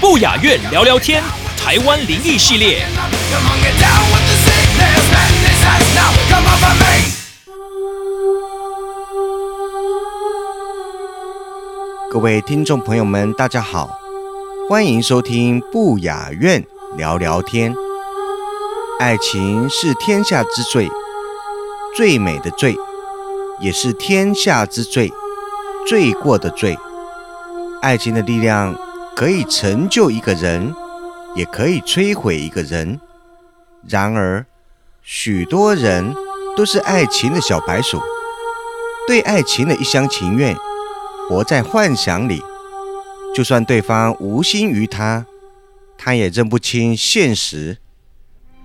不雅院聊聊天，台湾灵异系列。各位听众朋友们，大家好，欢迎收听不雅院聊聊天。爱情是天下之最，最美的最，也是天下之最，罪过的罪。爱情的力量可以成就一个人，也可以摧毁一个人。然而，许多人都是爱情的小白鼠，对爱情的一厢情愿。活在幻想里，就算对方无心于他，他也认不清现实。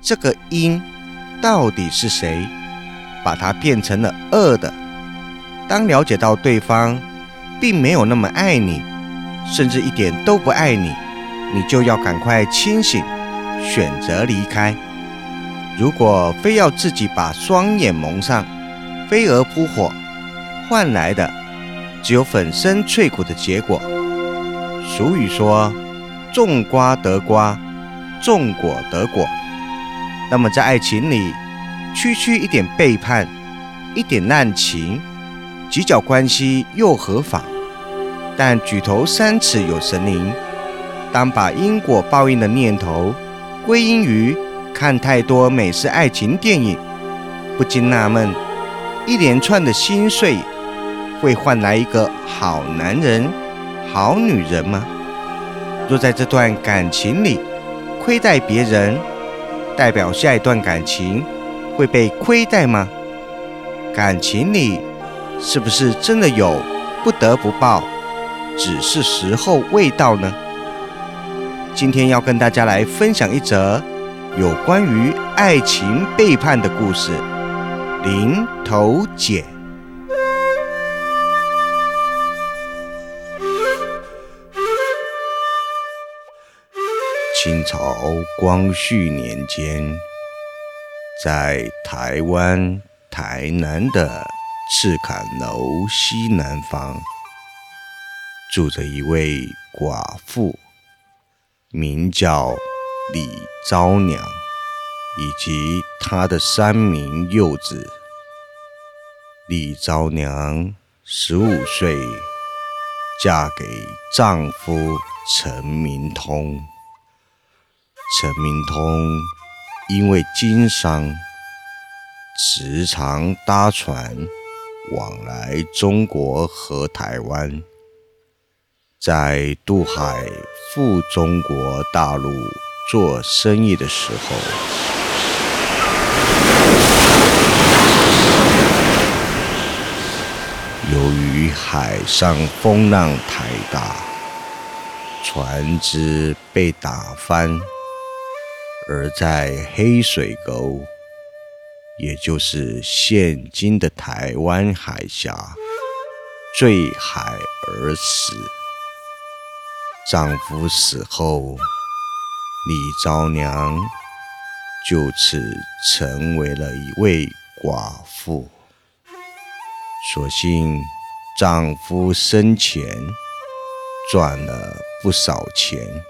这个因到底是谁把它变成了恶的？当了解到对方并没有那么爱你，甚至一点都不爱你，你就要赶快清醒，选择离开。如果非要自己把双眼蒙上，飞蛾扑火，换来的。只有粉身碎骨的结果。俗语说：“种瓜得瓜，种果得果。”那么在爱情里，区区一点背叛，一点滥情，几角关系又何妨？但举头三尺有神灵。当把因果报应的念头归因于看太多美式爱情电影，不禁纳闷：一连串的心碎。会换来一个好男人、好女人吗？若在这段感情里亏待别人，代表下一段感情会被亏待吗？感情里是不是真的有不得不报，只是时候未到呢？今天要跟大家来分享一则有关于爱情背叛的故事——零头姐。清朝光绪年间，在台湾台南的赤坎楼西南方，住着一位寡妇，名叫李昭娘，以及她的三名幼子。李昭娘十五岁，嫁给丈夫陈明通。陈明通因为经商，时常搭船往来中国和台湾，在渡海赴中国大陆做生意的时候，由于海上风浪太大，船只被打翻。而在黑水沟，也就是现今的台湾海峡，坠海而死。丈夫死后，李昭娘就此成为了一位寡妇。所幸丈夫生前赚了不少钱，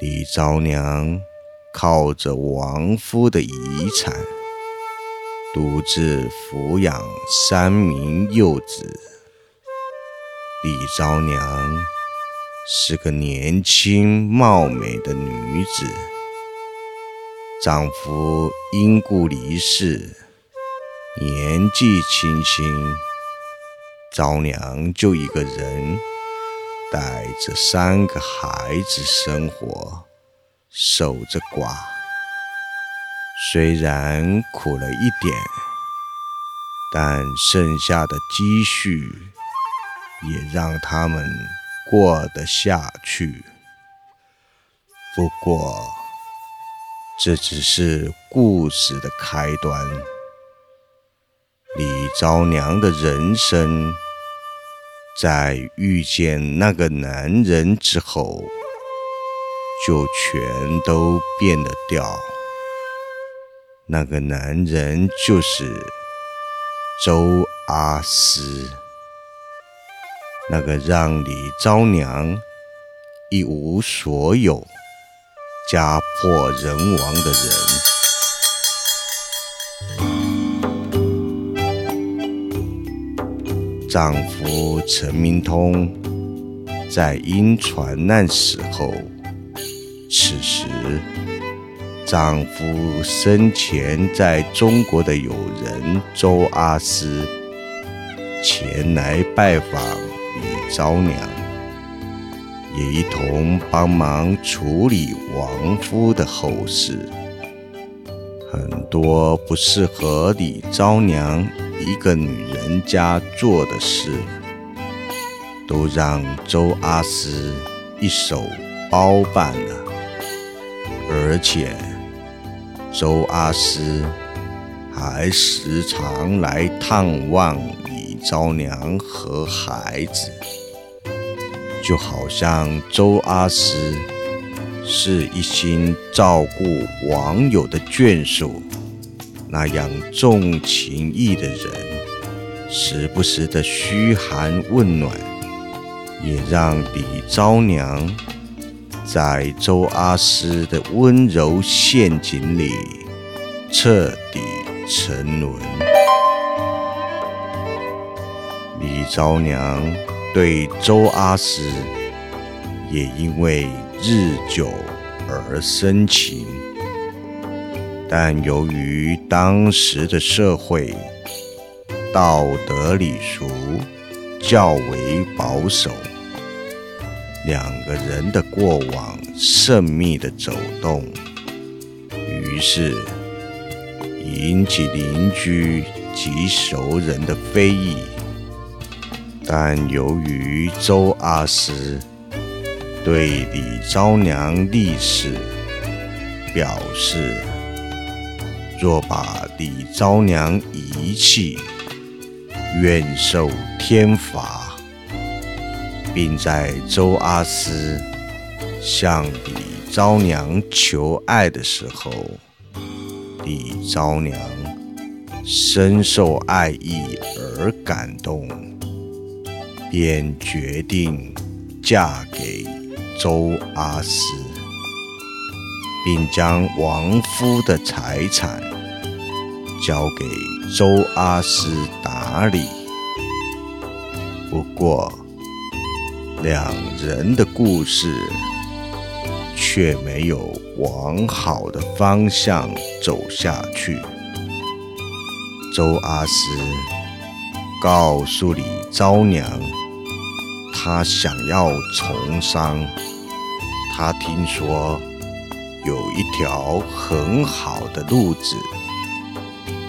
李昭娘。靠着亡夫的遗产，独自抚养三名幼子。李昭娘是个年轻貌美的女子，丈夫因故离世，年纪轻轻，昭娘就一个人带着三个孩子生活。守着寡。虽然苦了一点，但剩下的积蓄也让他们过得下去。不过，这只是故事的开端。李昭娘的人生，在遇见那个男人之后，就全都变得掉。那个男人就是周阿思，那个让李昭娘一无所有、家破人亡的人。丈夫陈明通在因船难死后，此时丈夫生前在中国的友人周阿思前来拜访昭娘，也一同帮忙处理亡夫的后事。很多不适合李昭娘。一个女人家做的事，都让周阿斯一手包办了，而且周阿斯还时常来探望昭娘和孩子，就好像周阿斯是一心照顾网友的眷属。那样重情义的人，时不时的嘘寒问暖，也让李昭娘在周阿斯的温柔陷阱里彻底沉沦。昭娘对周阿思也因为日久而生情。但由于当时的社会道德礼俗较为保守，两个人的过往甚密的走动，于是引起邻居及熟人的非议。但由于周阿斯对李昭娘历史表示，若把李昭娘遗弃，愿受天罚，并在周阿斯向李昭娘求爱的时候，李昭娘深受爱意而感动，便决定嫁给周阿斯。并将亡夫的财产交给周阿斯打理。不过，两人的故事却没有往好的方向走下去。周阿斯告诉李昭娘，他想要从商，他听说。有一条很好的路子，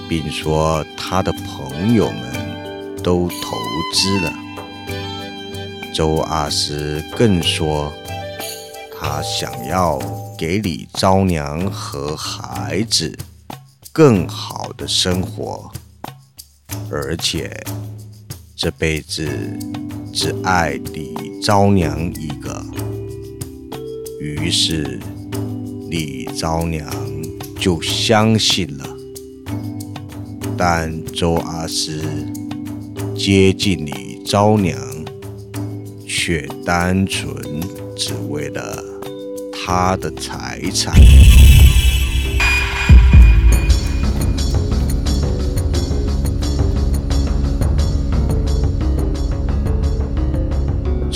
并说他的朋友们都投资了。周阿思更说，他想要给李昭娘和孩子更好的生活，而且这辈子只爱李昭娘一个。于是。李昭娘就相信了，但周阿思接近李昭娘，却单纯只为了他的财产。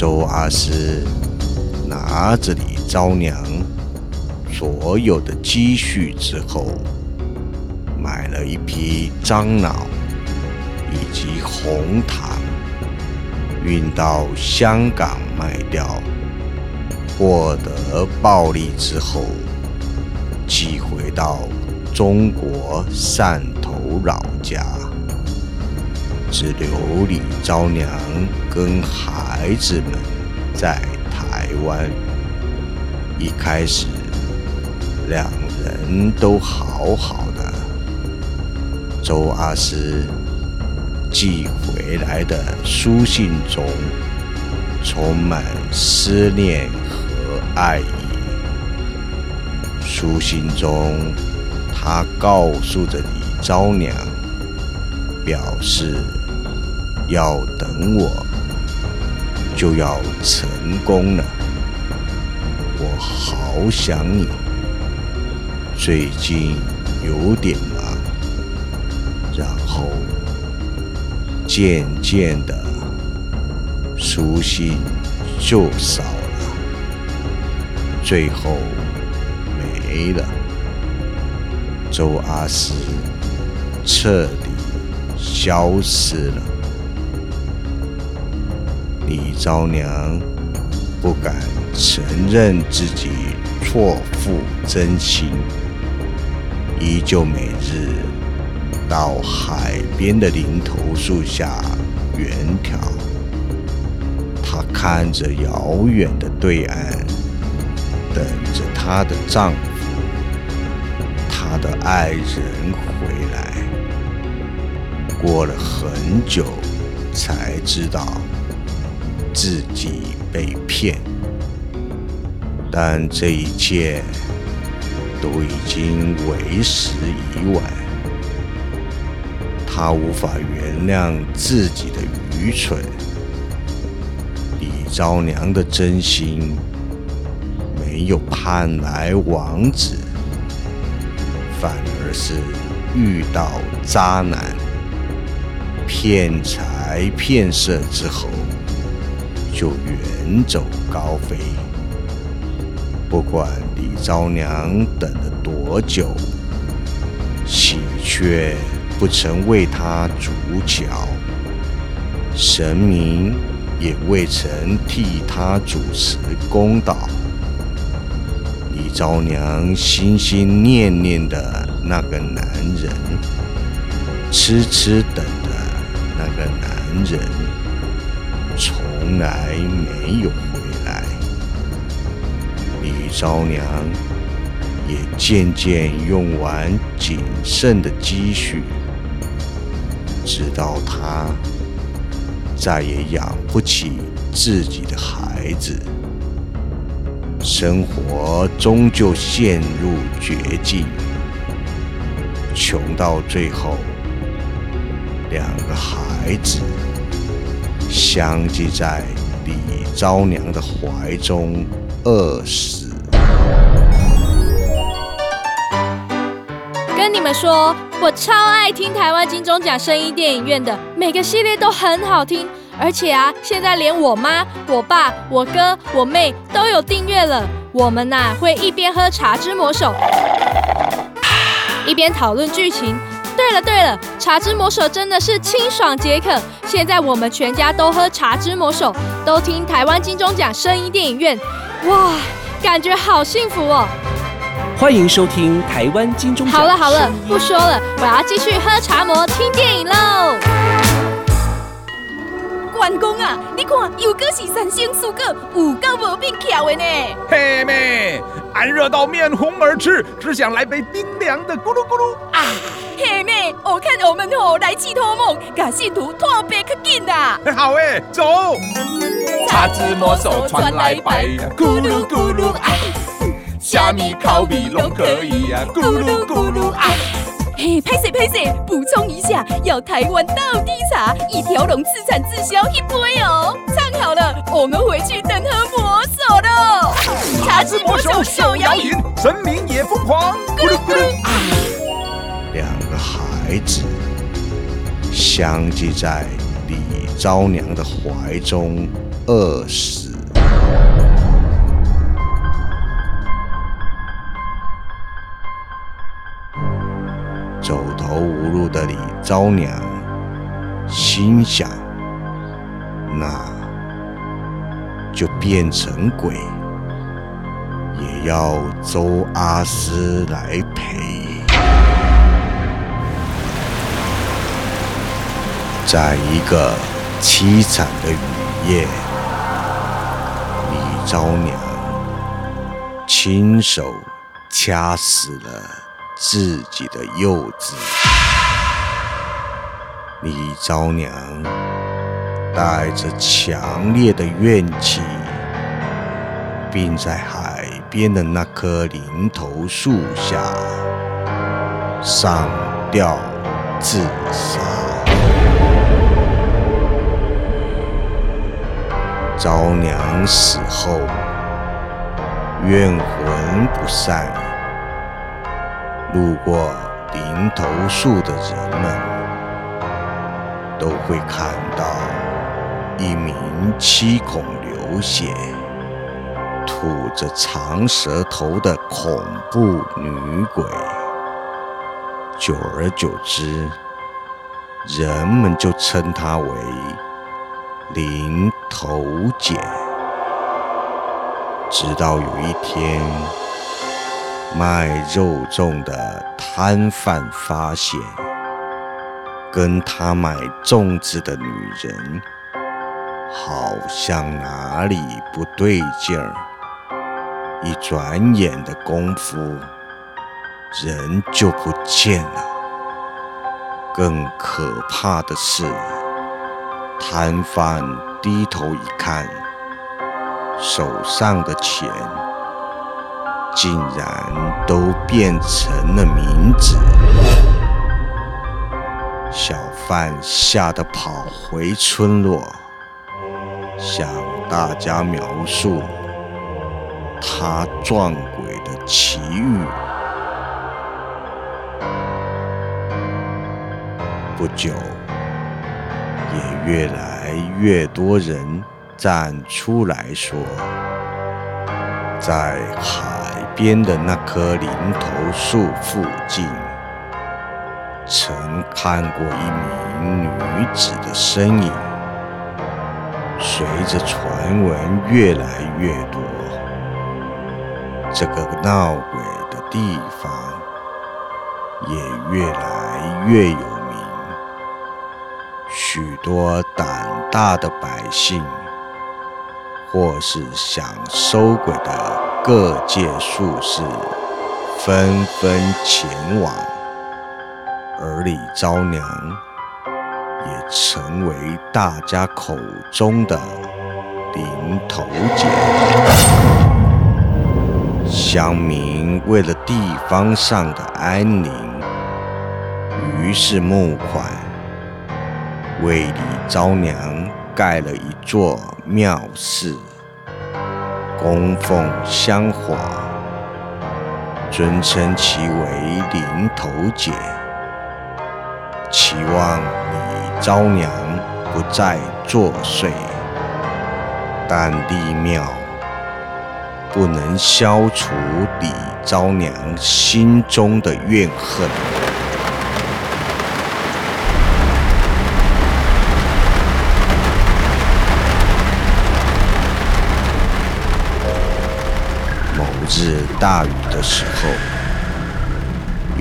周阿思拿着李昭娘。所有的积蓄之后，买了一批樟脑以及红糖，运到香港卖掉，获得暴利之后，寄回到中国汕头老家，只留李昭娘跟孩孩子们在台湾。一开始，两人都好好的。周阿师寄回来的书信中，充满思念和爱意。书信中，他告诉着李昭娘，表示要等我，就要成功了。我好想你，最近有点忙，然后渐渐的书信就少了，最后没了。周阿斯彻底消失了，李昭娘不敢。承认自己错付真心，依旧每日到海边的林头树下远眺。她看着遥远的对岸，等着她的丈夫、她的爱人回来。过了很久，才知道自己被骗。但这一切都已经为时已晚，他无法原谅自己的愚蠢。李昭娘的真心没有盼来王子，反而是遇到渣男，骗财骗色之后就远走高飞。不管李昭娘等了多久，喜鹊不曾为她筑桥，神明也未曾替她主持公道。李昭娘心心念念的那个男人，痴痴等的那个男人，从来没有回来，李。昭娘也渐渐用完仅剩的积蓄，直到她再也养不起自己的孩子，生活终究陷入绝境，穷到最后，两个孩子相继在李昭娘的怀中饿死。跟你们说，我超爱听台湾金钟奖声音电影院的每个系列都很好听，而且啊，现在连我妈、我爸、我哥、我妹都有订阅了。我们呐会一边喝茶之魔手，一边讨论剧情。对了对了，茶之魔手真的是清爽解渴。现在我们全家都喝茶之魔手，都听台湾金钟奖声音电影院，哇，感觉好幸福哦。欢迎收听台湾金钟奖。好了好了，不说了，我要继续喝茶魔听电影喽。关公啊，你看又个是三星四果，有够无变巧的呢。嘿妹，俺热到面红耳赤，只想来杯冰凉的咕噜咕噜啊。嘿妹，我看我们吼来去托梦，把信徒拖别可紧啦。好诶，走。茶之魔手传来白，咕噜咕噜啊。虾米烤米拢可以呀，咕噜咕噜啊！嘿，拍谁拍谁，补充一下，要台湾道地茶，一条龙自产自销一杯哦。唱好了，我们回去等喝魔手了。茶之魔手手摇饮，神明也疯狂，咕噜咕噜啊！两个孩子相继在李昭娘的怀中饿死。路的李昭娘心想：“那就变成鬼，也要周阿师来陪。”在一个凄惨的雨夜，李昭娘亲手掐死了自己的幼子。李昭娘带着强烈的怨气，并在海边的那棵林头树下上吊自杀。昭娘死后，怨魂不散，路过林头树的人们。都会看到一名七孔流血、吐着长舌头的恐怖女鬼。久而久之，人们就称她为零头姐。直到有一天，卖肉粽的摊贩发现。跟他买粽子的女人，好像哪里不对劲儿。一转眼的功夫，人就不见了。更可怕的是，摊贩低头一看，手上的钱竟然都变成了冥纸。小贩吓得跑回村落，向大家描述他撞鬼的奇遇。不久，也越来越多人站出来说，在海边的那棵林头树附近。看过一名女子的身影，随着传闻越来越多，这个闹鬼的地方也越来越有名。许多胆大的百姓，或是想收鬼的各界术士，纷纷前往。而李昭娘也成为大家口中的零头姐。乡民为了地方上的安宁，于是募款为李昭娘盖了一座庙寺，供奉香火，尊称其为林头姐。期望李昭娘不再作祟，但立庙不能消除李昭娘心中的怨恨。某日大雨的时候。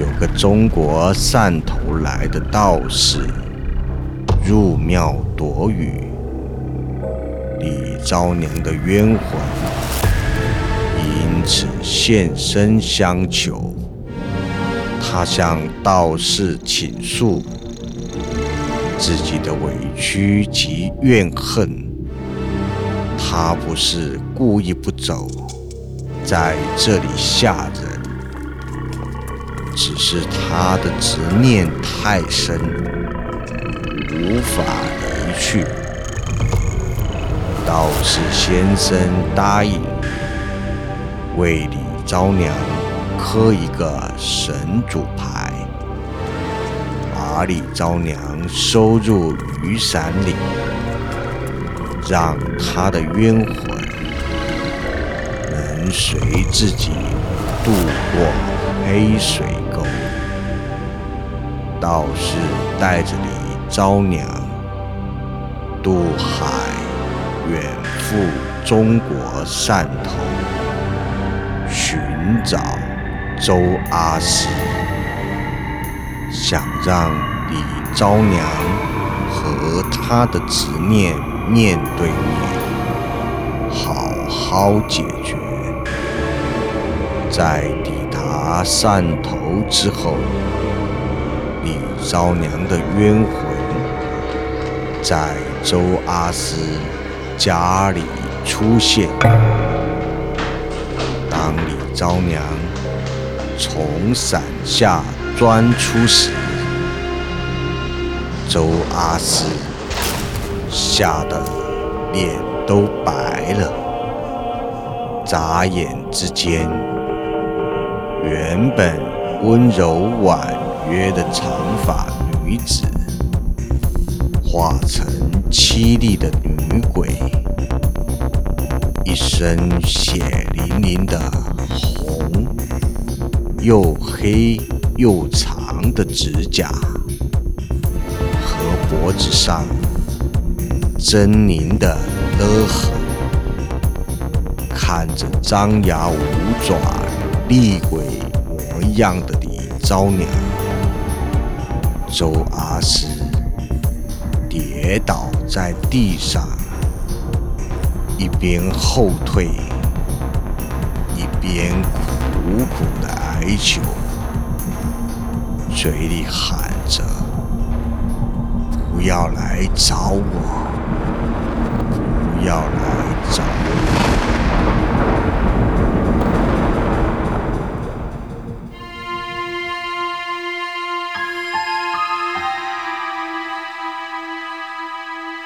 有个中国汕头来的道士入庙躲雨，李昭娘的冤魂因此现身相求。他向道士倾诉自己的委屈及怨恨，他不是故意不走，在这里吓人。只是他的执念太深，无法离去。道士先生答应为李昭娘磕一个神主牌，把李昭娘收入雨伞里，让她的冤魂能随自己度过黑水。道士带着李昭娘渡海，远赴中国汕头，寻找周阿师，想让李昭娘和他的执念面对面，好好解决。在抵达汕头之后，李昭娘的冤魂在周阿师家里出现。当李昭娘从伞下钻出时，周阿师吓得脸都白了，眨眼之间，原本温柔婉约的长发女子，化成凄厉的女鬼，一身血淋淋的红，又黑又长的指甲和。脖子上狰狞的勒痕，看着张牙舞爪、厉鬼模样的李昭娘，周阿斯跌倒在地上，一边后退，一边苦苦的哀求，嘴里喊着。不要来找我！不要来找我！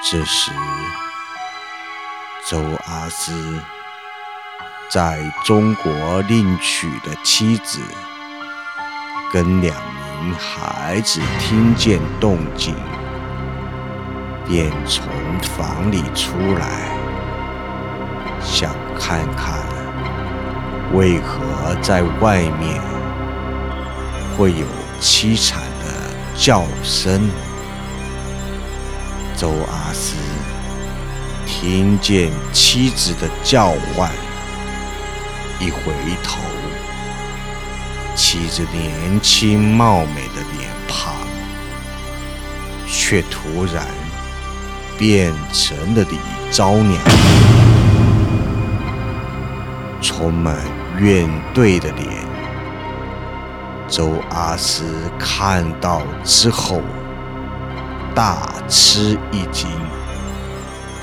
这时，周阿师在中国另娶的妻子，跟两名孩子听见动静。便从房里出来，想看看为何在外面会有凄惨的叫声。周阿斯听见妻子的叫唤，一回头，妻子年。轻貌美的脸庞，却突然。变成了李昭娘，充满怨怼的脸。周阿斯看到之后，大吃一惊，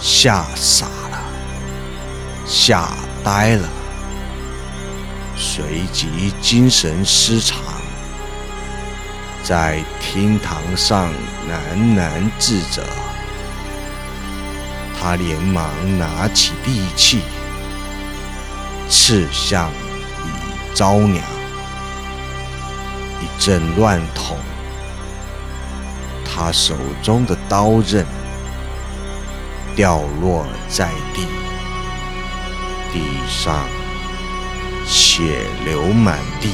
吓傻了，吓呆了，随即精神失常，在厅堂上喃喃自责。他连忙拿起利器，刺向李昭娘，一阵乱捅，他手中的刀刃掉落在地，地上血流满地，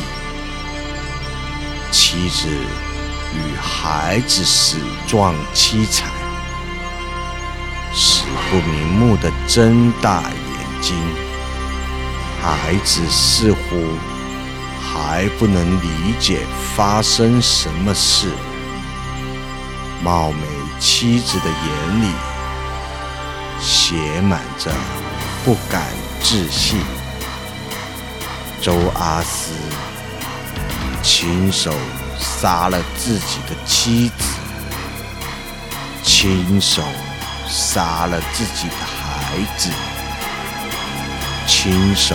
妻子与孩子死状凄惨。死不瞑目的睁大眼睛，孩子似乎还不能理解发生什么事。貌美妻子的眼里写满着不敢置信。周阿斯亲手杀了自己的妻子，亲手。杀了自己的孩子，亲手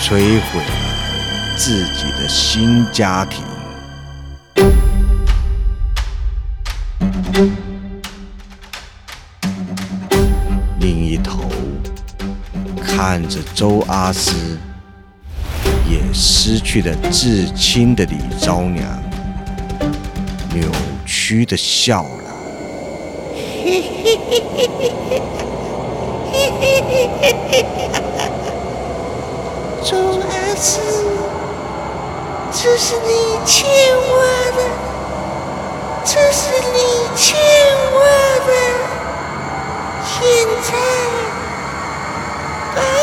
摧毁了自己的新家庭。看着周阿斯也失去了至亲的李昭娘，扭曲的笑了。周阿师，这是你欠我的，这是你欠我的，现在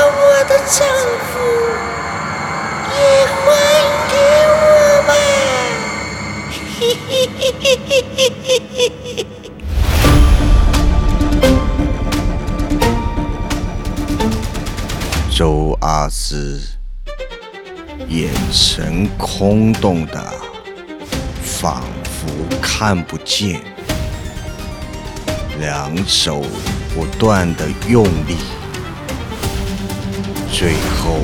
把我的丈夫也还给我吧！周阿斯眼神空洞的，仿佛看不见，两手不断的用力。最后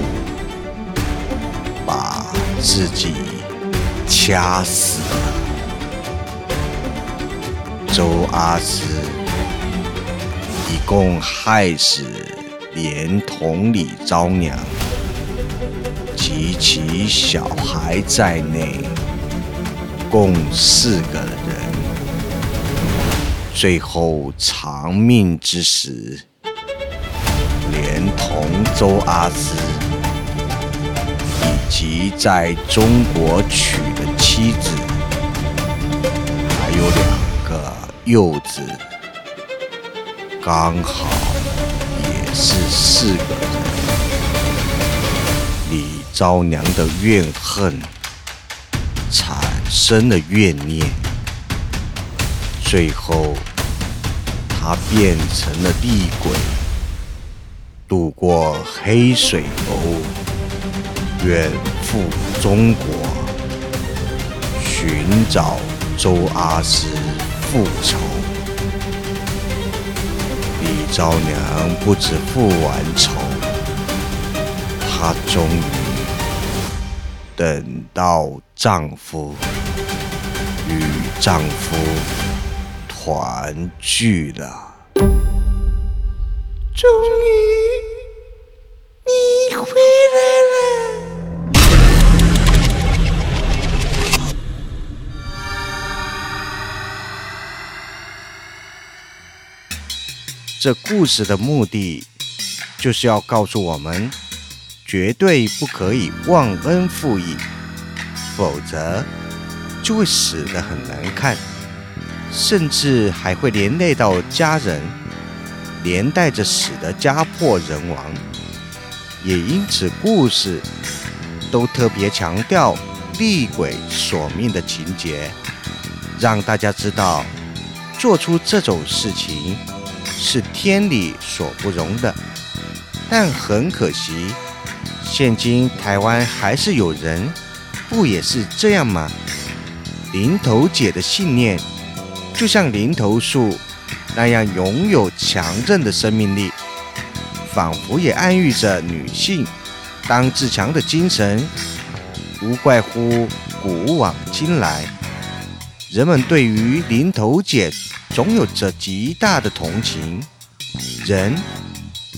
把自己掐死了。周阿斯一共害死连同李昭娘及其小孩在内，共四个人。最后长命之时，周阿斯以及在中国娶的妻子，还有两个幼子，刚好也是四个人。李昭娘的怨恨产生了怨念，最后。他变成了厉鬼，渡过黑水沟，远赴中国，寻找周阿斯复仇。李昭娘不止复完仇，她终于等到丈夫与丈夫。团聚了，终于你回来了。这故事的目的就是要告诉我们，绝对不可以忘恩负义，否则就会死得很难看。甚至还会连累到家人，连带着死得家破人亡。也因此，故事都特别强调厉鬼索命的情节，让大家知道做出这种事情是天理所不容的。但很可惜，现今台湾还是有人，不也是这样吗？林头姐的信念。就像林头树那样拥有强韧的生命力，仿佛也暗喻着女性当自强的精神。无怪乎古往今来，人们对于林头姐总有着极大的同情。人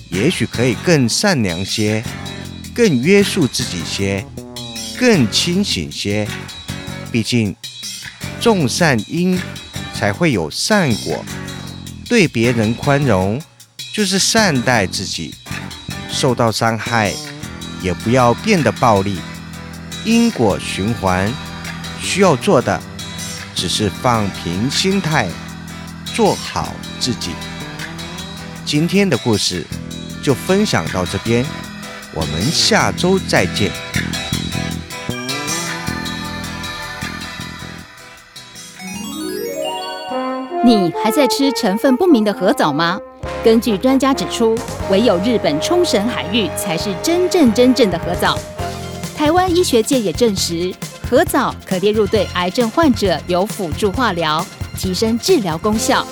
也许可以更善良些，更约束自己些，更清醒些。毕竟种善因。才会有善果。对别人宽容，就是善待自己。受到伤害，也不要变得暴力。因果循环，需要做的只是放平心态，做好自己。今天的故事就分享到这边，我们下周再见。你还在吃成分不明的核枣吗？根据专家指出，唯有日本冲绳海域才是真正真正的核藻。台湾医学界也证实，核藻可列入对癌症患者有辅助化疗，提升治疗功效，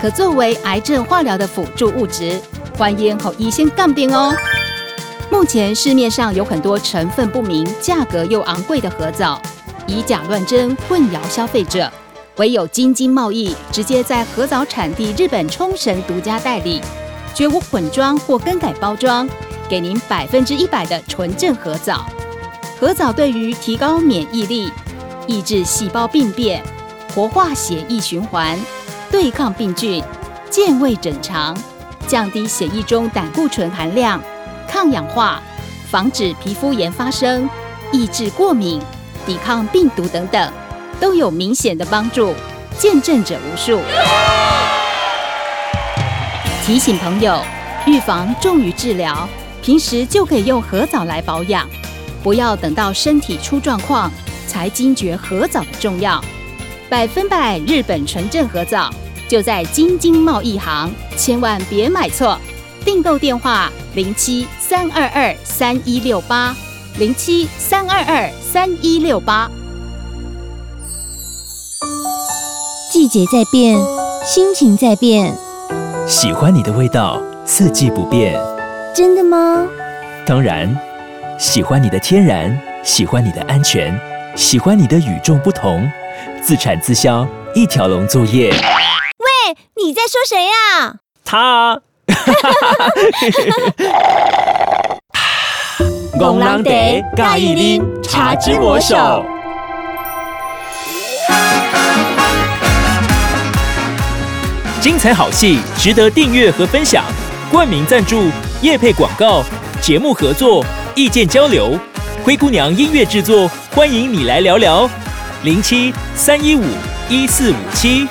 可作为癌症化疗的辅助物质。欢迎和医生杠边哦。目前市面上有很多成分不明、价格又昂贵的核藻，以假乱真，混淆消费者。唯有京津贸易直接在合藻产地日本冲绳独家代理，绝无混装或更改包装，给您百分之一百的纯正合藻。合藻对于提高免疫力、抑制细胞病变、活化血液循环、对抗病菌、健胃整肠、降低血液中胆固醇含量、抗氧化、防止皮肤炎发生、抑制过敏、抵抗病毒等等。都有明显的帮助，见证者无数。提醒朋友，预防重于治疗，平时就可以用核藻来保养，不要等到身体出状况才惊觉核藻的重要。百分百日本纯正核藻就在京津贸易行，千万别买错。订购电话：零七三二二三一六八。零七三二二三一六八。季节在变，心情在变，喜欢你的味道，四季不变。真的吗？当然，喜欢你的天然，喜欢你的安全，喜欢你的与众不同，自产自销，一条龙作业。喂，你在说谁呀？他。公狼得盖一拎茶之魔手。精彩好戏值得订阅和分享，冠名赞助、夜配广告、节目合作、意见交流，灰姑娘音乐制作，欢迎你来聊聊，零七三一五一四五七。